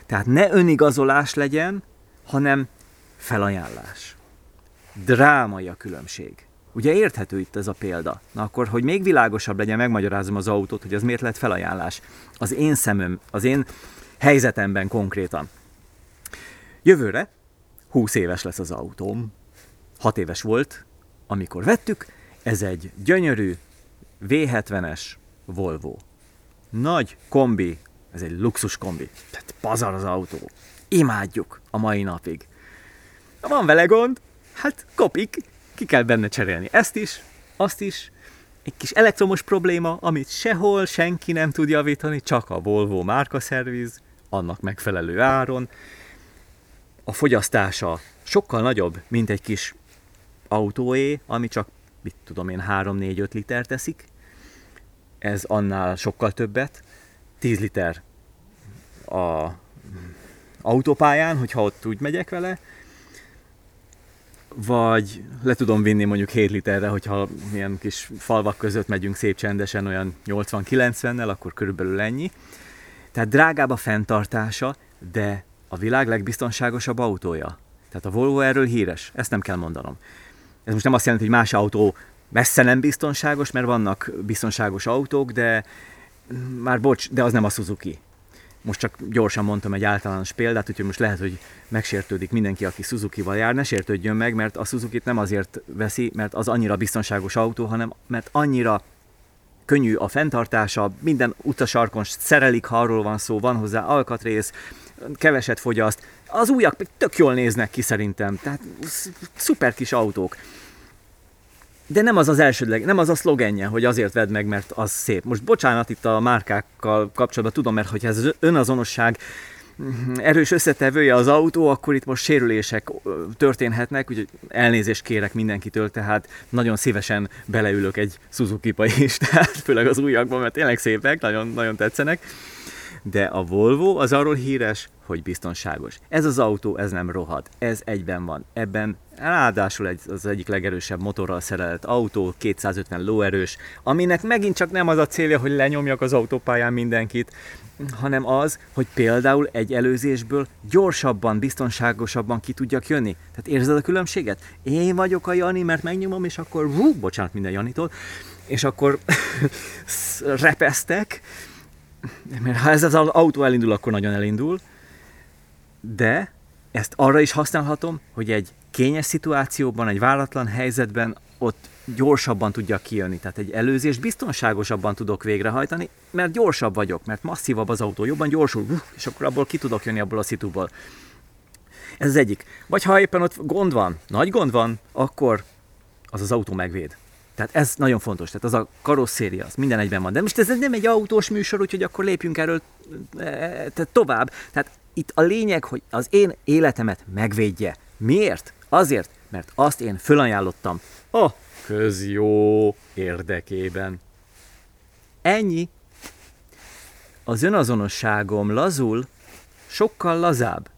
Tehát ne önigazolás legyen, hanem felajánlás. Drámai a különbség. Ugye érthető itt ez a példa? Na akkor, hogy még világosabb legyen, megmagyarázom az autót, hogy ez miért lett felajánlás. Az én szemem, az én helyzetemben konkrétan. Jövőre 20 éves lesz az autóm. 6 éves volt, amikor vettük. Ez egy gyönyörű V70-es Volvo. Nagy kombi, ez egy luxus kombi. Tehát pazar az autó. Imádjuk a mai napig. Van vele gond? Hát kopik, ki kell benne cserélni ezt is, azt is, egy kis elektromos probléma, amit sehol senki nem tud javítani, csak a Volvo márkaszerviz, annak megfelelő áron. A fogyasztása sokkal nagyobb, mint egy kis autóé, ami csak, mit tudom én, 3-4-5 liter teszik. Ez annál sokkal többet. 10 liter a autópályán, hogyha ott úgy megyek vele, vagy le tudom vinni mondjuk 7 literre, hogyha ilyen kis falvak között megyünk szép csendesen, olyan 80-90-nel, akkor körülbelül ennyi. Tehát drágább a fenntartása, de a világ legbiztonságosabb autója. Tehát a Volvo erről híres, ezt nem kell mondanom. Ez most nem azt jelenti, hogy más autó messze nem biztonságos, mert vannak biztonságos autók, de már bocs, de az nem a Suzuki. Most csak gyorsan mondtam egy általános példát, úgyhogy most lehet, hogy megsértődik mindenki, aki Suzuki-val jár, ne sértődjön meg, mert a suzuki nem azért veszi, mert az annyira biztonságos autó, hanem mert annyira könnyű a fenntartása, minden utasarkon szerelik, ha arról van szó, van hozzá alkatrész, keveset fogyaszt, az újak tök jól néznek ki szerintem, tehát szuper kis autók. De nem az az elsődleg, nem az a szlogenje, hogy azért vedd meg, mert az szép. Most bocsánat itt a márkákkal kapcsolatban, tudom, mert hogy ez önazonosság erős összetevője az autó, akkor itt most sérülések történhetnek, úgyhogy elnézést kérek mindenkitől, tehát nagyon szívesen beleülök egy Suzuki-ba is, tehát főleg az újakban, mert tényleg szépek, nagyon, nagyon tetszenek. De a Volvo az arról híres, hogy biztonságos. Ez az autó, ez nem rohad, ez egyben van. Ebben ráadásul egy, az egyik legerősebb motorral szerelt autó, 250 lóerős, aminek megint csak nem az a célja, hogy lenyomjak az autópályán mindenkit, hanem az, hogy például egy előzésből gyorsabban, biztonságosabban ki tudjak jönni. Tehát érzed a különbséget? Én vagyok a Jani, mert megnyomom, és akkor, hú, bocsánat minden Janitól, és akkor repesztek, mert ha ez az autó elindul, akkor nagyon elindul, de ezt arra is használhatom, hogy egy kényes szituációban, egy váratlan helyzetben ott gyorsabban tudjak kijönni. Tehát egy előzést biztonságosabban tudok végrehajtani, mert gyorsabb vagyok, mert masszívabb az autó, jobban gyorsul, és akkor abból ki tudok jönni abból a szitúból. Ez az egyik. Vagy ha éppen ott gond van, nagy gond van, akkor az az autó megvéd. Tehát ez nagyon fontos, tehát az a karosszéria, az minden egyben van. De most ez nem egy autós műsor, úgyhogy akkor lépjünk erről e, e, tehát tovább. Tehát itt a lényeg, hogy az én életemet megvédje. Miért? Azért, mert azt én fölajánlottam a közjó érdekében. Ennyi. Az önazonosságom lazul, sokkal lazább.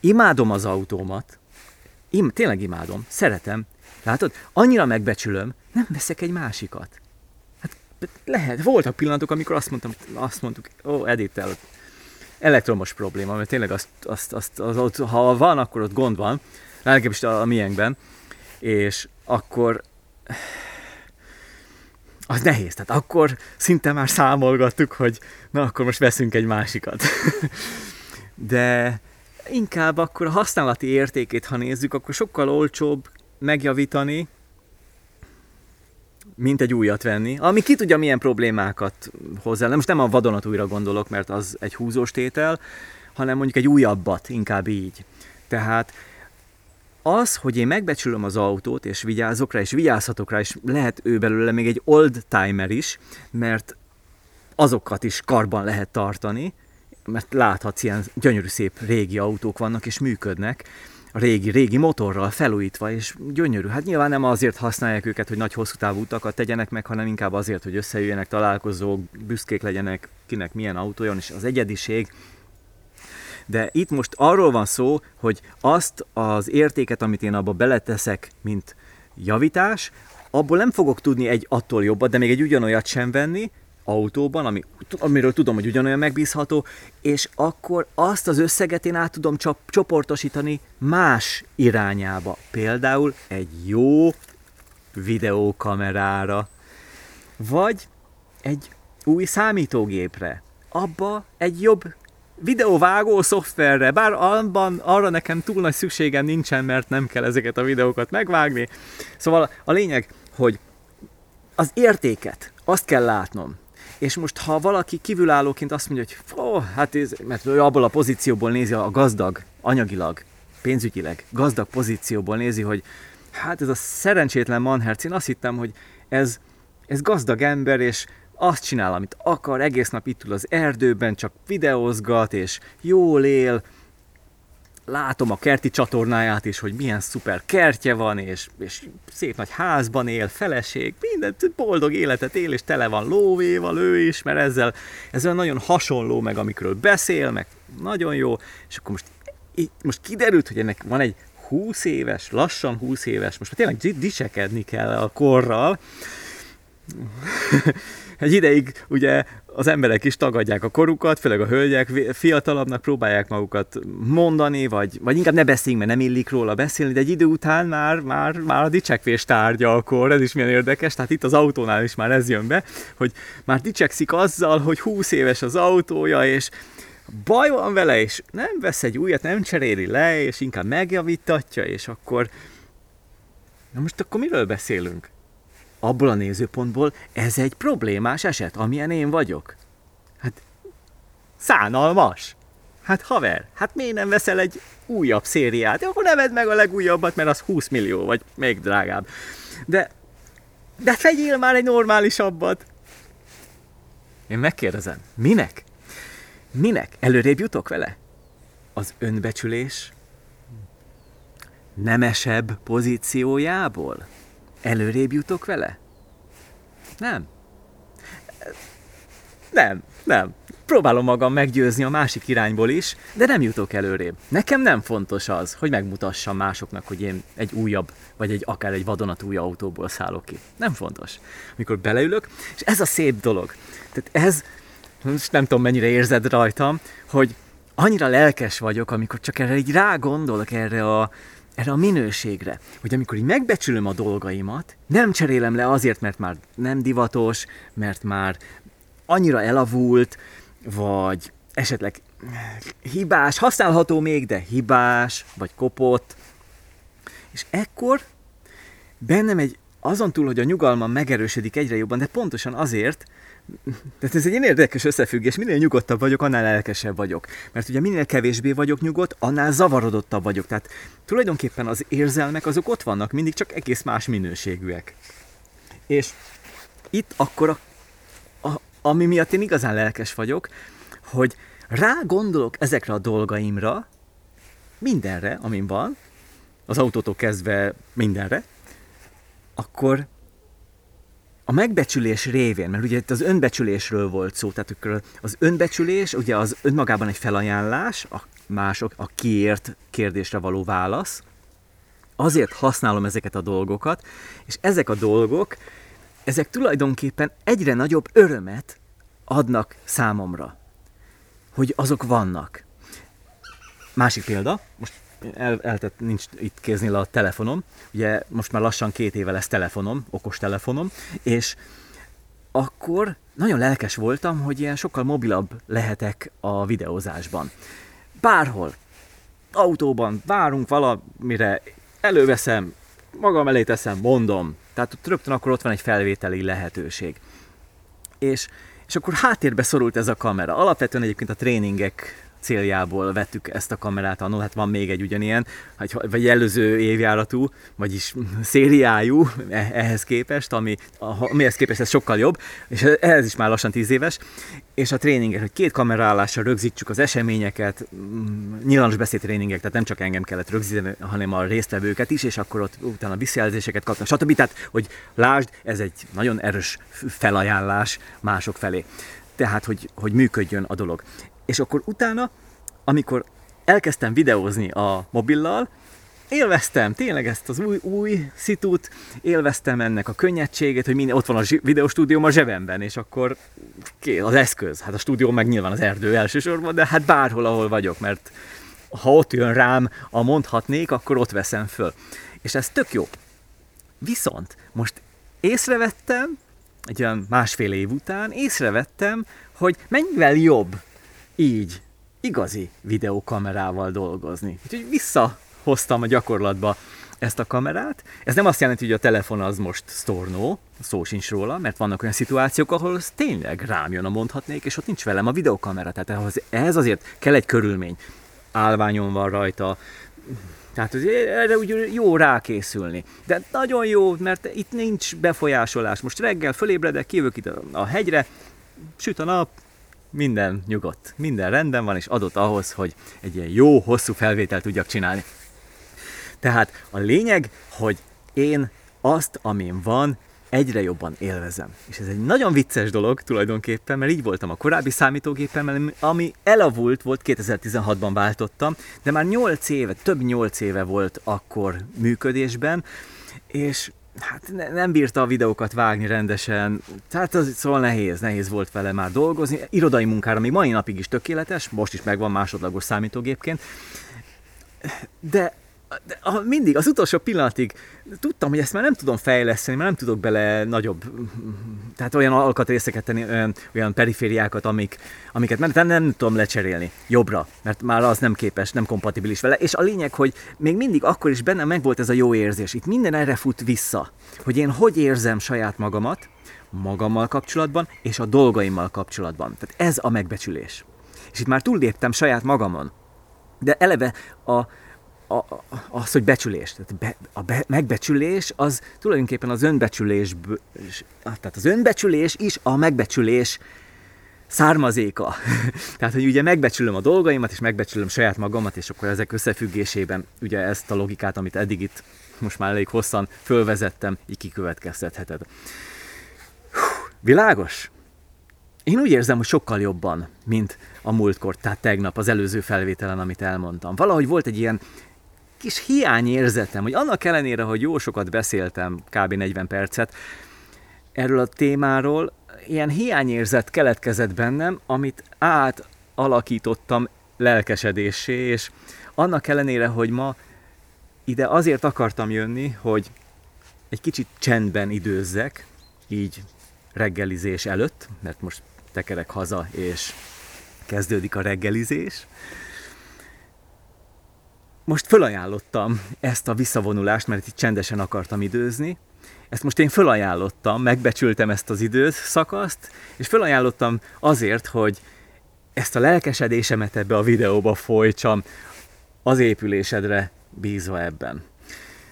Imádom az autómat, Im, tényleg imádom, szeretem. Látod, annyira megbecsülöm, nem veszek egy másikat. Hát lehet, voltak pillanatok, amikor azt mondtam, azt mondtuk, ó, Edith, elektromos probléma, mert tényleg azt, azt, azt, az, az, ha van, akkor ott gond van, legalábbis a, a miénkben, és akkor az nehéz. Tehát akkor szinte már számolgattuk, hogy na akkor most veszünk egy másikat. De inkább akkor a használati értékét, ha nézzük, akkor sokkal olcsóbb megjavítani, mint egy újat venni, ami ki tudja milyen problémákat hozzá. Most nem a vadonatújra gondolok, mert az egy húzós tétel, hanem mondjuk egy újabbat, inkább így. Tehát az, hogy én megbecsülöm az autót, és vigyázok rá, és vigyázhatok rá, és lehet ő belőle még egy old timer is, mert azokat is karban lehet tartani, mert láthatsz, ilyen gyönyörű szép régi autók vannak, és működnek, régi, régi motorral felújítva, és gyönyörű. Hát nyilván nem azért használják őket, hogy nagy hosszú távú utakat tegyenek meg, hanem inkább azért, hogy összejöjjenek találkozók, büszkék legyenek, kinek milyen autója, és az egyediség, de itt most arról van szó, hogy azt az értéket, amit én abba beleteszek, mint javítás, abból nem fogok tudni egy attól jobbat, de még egy ugyanolyat sem venni, autóban, ami, amiről tudom, hogy ugyanolyan megbízható, és akkor azt az összeget én át tudom csop, csoportosítani más irányába. Például egy jó videókamerára, vagy egy új számítógépre. Abba egy jobb videóvágó szoftverre, bár abban arra nekem túl nagy szükségem nincsen, mert nem kell ezeket a videókat megvágni. Szóval a lényeg, hogy az értéket, azt kell látnom. És most, ha valaki kívülállóként azt mondja, hogy oh, hát ez, mert ő abból a pozícióból nézi a gazdag, anyagilag, pénzügyileg, gazdag pozícióból nézi, hogy hát ez a szerencsétlen manherc, én azt hittem, hogy ez, ez gazdag ember, és azt csinál, amit akar, egész nap itt ül az erdőben, csak videózgat, és jól él, látom a kerti csatornáját is, hogy milyen szuper kertje van, és, és szép nagy házban él, feleség, minden boldog életet él, és tele van lóvéval ő is, mert ezzel, ezzel nagyon hasonló meg, amikről beszél, meg nagyon jó, és akkor most, most kiderült, hogy ennek van egy 20 éves, lassan 20 éves, most már tényleg dicsekedni kell a korral, egy ideig ugye az emberek is tagadják a korukat, főleg a hölgyek fiatalabbnak próbálják magukat mondani, vagy, vagy inkább ne beszéljünk, mert nem illik róla beszélni, de egy idő után már, már, már a dicsekvés tárgya akkor, ez is milyen érdekes, tehát itt az autónál is már ez jön be, hogy már dicsekszik azzal, hogy 20 éves az autója, és baj van vele, és nem vesz egy újat, nem cseréli le, és inkább megjavítatja, és akkor na most akkor miről beszélünk? Abból a nézőpontból ez egy problémás eset, amilyen én vagyok. Hát szánalmas. Hát haver, hát miért nem veszel egy újabb szériát? Akkor neved meg a legújabbat, mert az 20 millió, vagy még drágább. De, de vegyél már egy normálisabbat. Én megkérdezem, minek? Minek? Előrébb jutok vele? Az önbecsülés nemesebb pozíciójából? Előrébb jutok vele? Nem. Nem, nem. Próbálom magam meggyőzni a másik irányból is, de nem jutok előrébb. Nekem nem fontos az, hogy megmutassam másoknak, hogy én egy újabb, vagy egy akár egy vadonatúj autóból szállok ki. Nem fontos. Mikor beleülök, és ez a szép dolog. Tehát ez, most nem tudom mennyire érzed rajtam, hogy annyira lelkes vagyok, amikor csak erre így rá gondolok, erre a, erre a minőségre, hogy amikor így megbecsülöm a dolgaimat, nem cserélem le azért, mert már nem divatos, mert már annyira elavult, vagy esetleg hibás, használható még, de hibás, vagy kopott. És ekkor bennem egy azon túl, hogy a nyugalmam megerősödik egyre jobban, de pontosan azért, tehát ez egy érdekes összefüggés, minél nyugodtabb vagyok, annál lelkesebb vagyok. Mert ugye minél kevésbé vagyok nyugodt, annál zavarodottabb vagyok. Tehát tulajdonképpen az érzelmek azok ott vannak, mindig csak egész más minőségűek. És itt akkor, a, a, ami miatt én igazán lelkes vagyok, hogy rá gondolok ezekre a dolgaimra, mindenre, amin van, az autótól kezdve mindenre, akkor a megbecsülés révén, mert ugye itt az önbecsülésről volt szó, tehát az önbecsülés ugye az önmagában egy felajánlás, a mások a kiért kérdésre való válasz, azért használom ezeket a dolgokat, és ezek a dolgok, ezek tulajdonképpen egyre nagyobb örömet adnak számomra, hogy azok vannak. Másik példa, most el, eltett, nincs itt kéznél a telefonom, ugye most már lassan két éve lesz telefonom, okos telefonom, és akkor nagyon lelkes voltam, hogy ilyen sokkal mobilabb lehetek a videózásban. Bárhol, autóban várunk valamire, előveszem, magam elé teszem, mondom, Tehát rögtön akkor ott van egy felvételi lehetőség. És, és akkor háttérbe szorult ez a kamera. Alapvetően egyébként a tréningek céljából vettük ezt a kamerát annól, hát van még egy ugyanilyen, vagy előző évjáratú, vagyis szériájú e, ehhez képest, ami, amihez képest ez sokkal jobb, és ehhez is már lassan 10 éves, és a tréningek, hogy két kamerállással rögzítsük az eseményeket, mm, nyilvános beszédtréningek, tehát nem csak engem kellett rögzíteni, hanem a résztvevőket is, és akkor ott utána visszajelzéseket kapnak, stb. Tehát, hogy lásd, ez egy nagyon erős felajánlás mások felé. Tehát, hogy, hogy működjön a dolog. És akkor utána, amikor elkezdtem videózni a mobillal, élveztem tényleg ezt az új, új szitút, élveztem ennek a könnyedségét, hogy minden, ott van a videóstúdióm a zsebemben, és akkor az eszköz, hát a stúdió meg nyilván az erdő elsősorban, de hát bárhol, ahol vagyok, mert ha ott jön rám a mondhatnék, akkor ott veszem föl. És ez tök jó. Viszont most észrevettem, egy olyan másfél év után észrevettem, hogy mennyivel jobb így igazi videókamerával dolgozni. Úgyhogy visszahoztam a gyakorlatba ezt a kamerát. Ez nem azt jelenti, hogy a telefon az most stornó, szó sincs róla, mert vannak olyan szituációk, ahol az tényleg rám jön a mondhatnék, és ott nincs velem a videókamera. Tehát ehhez, ehhez azért kell egy körülmény. Állványon van rajta, tehát erre úgy jó rákészülni. De nagyon jó, mert itt nincs befolyásolás. Most reggel fölébredek, kijövök itt a hegyre, süt a nap, minden nyugodt, minden rendben van, és adott ahhoz, hogy egy ilyen jó, hosszú felvételt tudjak csinálni. Tehát a lényeg, hogy én azt, amin van, egyre jobban élvezem. És ez egy nagyon vicces dolog tulajdonképpen, mert így voltam a korábbi számítógépemmel, ami elavult volt, 2016-ban váltottam, de már 8 éve, több 8 éve volt akkor működésben, és hát ne, nem bírta a videókat vágni rendesen, tehát az szóval nehéz, nehéz volt vele már dolgozni. Irodai munkára még mai napig is tökéletes, most is megvan másodlagos számítógépként, de de mindig, az utolsó pillanatig tudtam, hogy ezt már nem tudom fejleszteni, mert nem tudok bele nagyobb, tehát olyan alkatrészeket tenni, olyan, olyan perifériákat, amik, amiket nem, nem, nem tudom lecserélni jobbra, mert már az nem képes, nem kompatibilis vele. És a lényeg, hogy még mindig akkor is bennem megvolt ez a jó érzés. Itt minden erre fut vissza, hogy én hogy érzem saját magamat, magammal kapcsolatban, és a dolgaimmal kapcsolatban. Tehát ez a megbecsülés. És itt már túlléptem saját magamon. De eleve a, a, az, hogy becsülés. Tehát be, a be, megbecsülés az tulajdonképpen az önbecsülés, tehát az önbecsülés is a megbecsülés származéka. tehát, hogy ugye megbecsülöm a dolgaimat, és megbecsülöm saját magamat, és akkor ezek összefüggésében ugye ezt a logikát, amit eddig itt most már elég hosszan fölvezettem, így kikövetkeztetheted. Világos? Én úgy érzem, hogy sokkal jobban, mint a múltkor, tehát tegnap, az előző felvételen, amit elmondtam. Valahogy volt egy ilyen kis hiányérzetem, hogy annak ellenére, hogy jó sokat beszéltem, kb. 40 percet erről a témáról, ilyen hiányérzet keletkezett bennem, amit átalakítottam lelkesedésé, és annak ellenére, hogy ma ide azért akartam jönni, hogy egy kicsit csendben időzzek, így reggelizés előtt, mert most tekerek haza, és kezdődik a reggelizés, most fölajánlottam ezt a visszavonulást, mert itt csendesen akartam időzni. Ezt most én fölajánlottam, megbecsültem ezt az időt, szakaszt, és fölajánlottam azért, hogy ezt a lelkesedésemet ebbe a videóba folytsam, az épülésedre bízva ebben.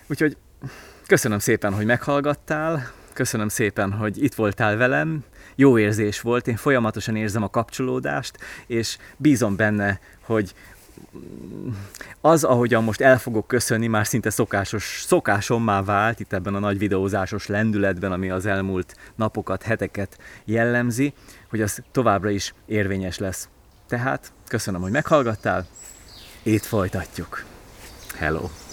Úgyhogy köszönöm szépen, hogy meghallgattál, köszönöm szépen, hogy itt voltál velem, jó érzés volt, én folyamatosan érzem a kapcsolódást, és bízom benne, hogy az, ahogyan most el fogok köszönni, már szinte szokásos, szokásommá vált itt ebben a nagy videózásos lendületben, ami az elmúlt napokat, heteket jellemzi, hogy az továbbra is érvényes lesz. Tehát köszönöm, hogy meghallgattál, itt folytatjuk. Hello!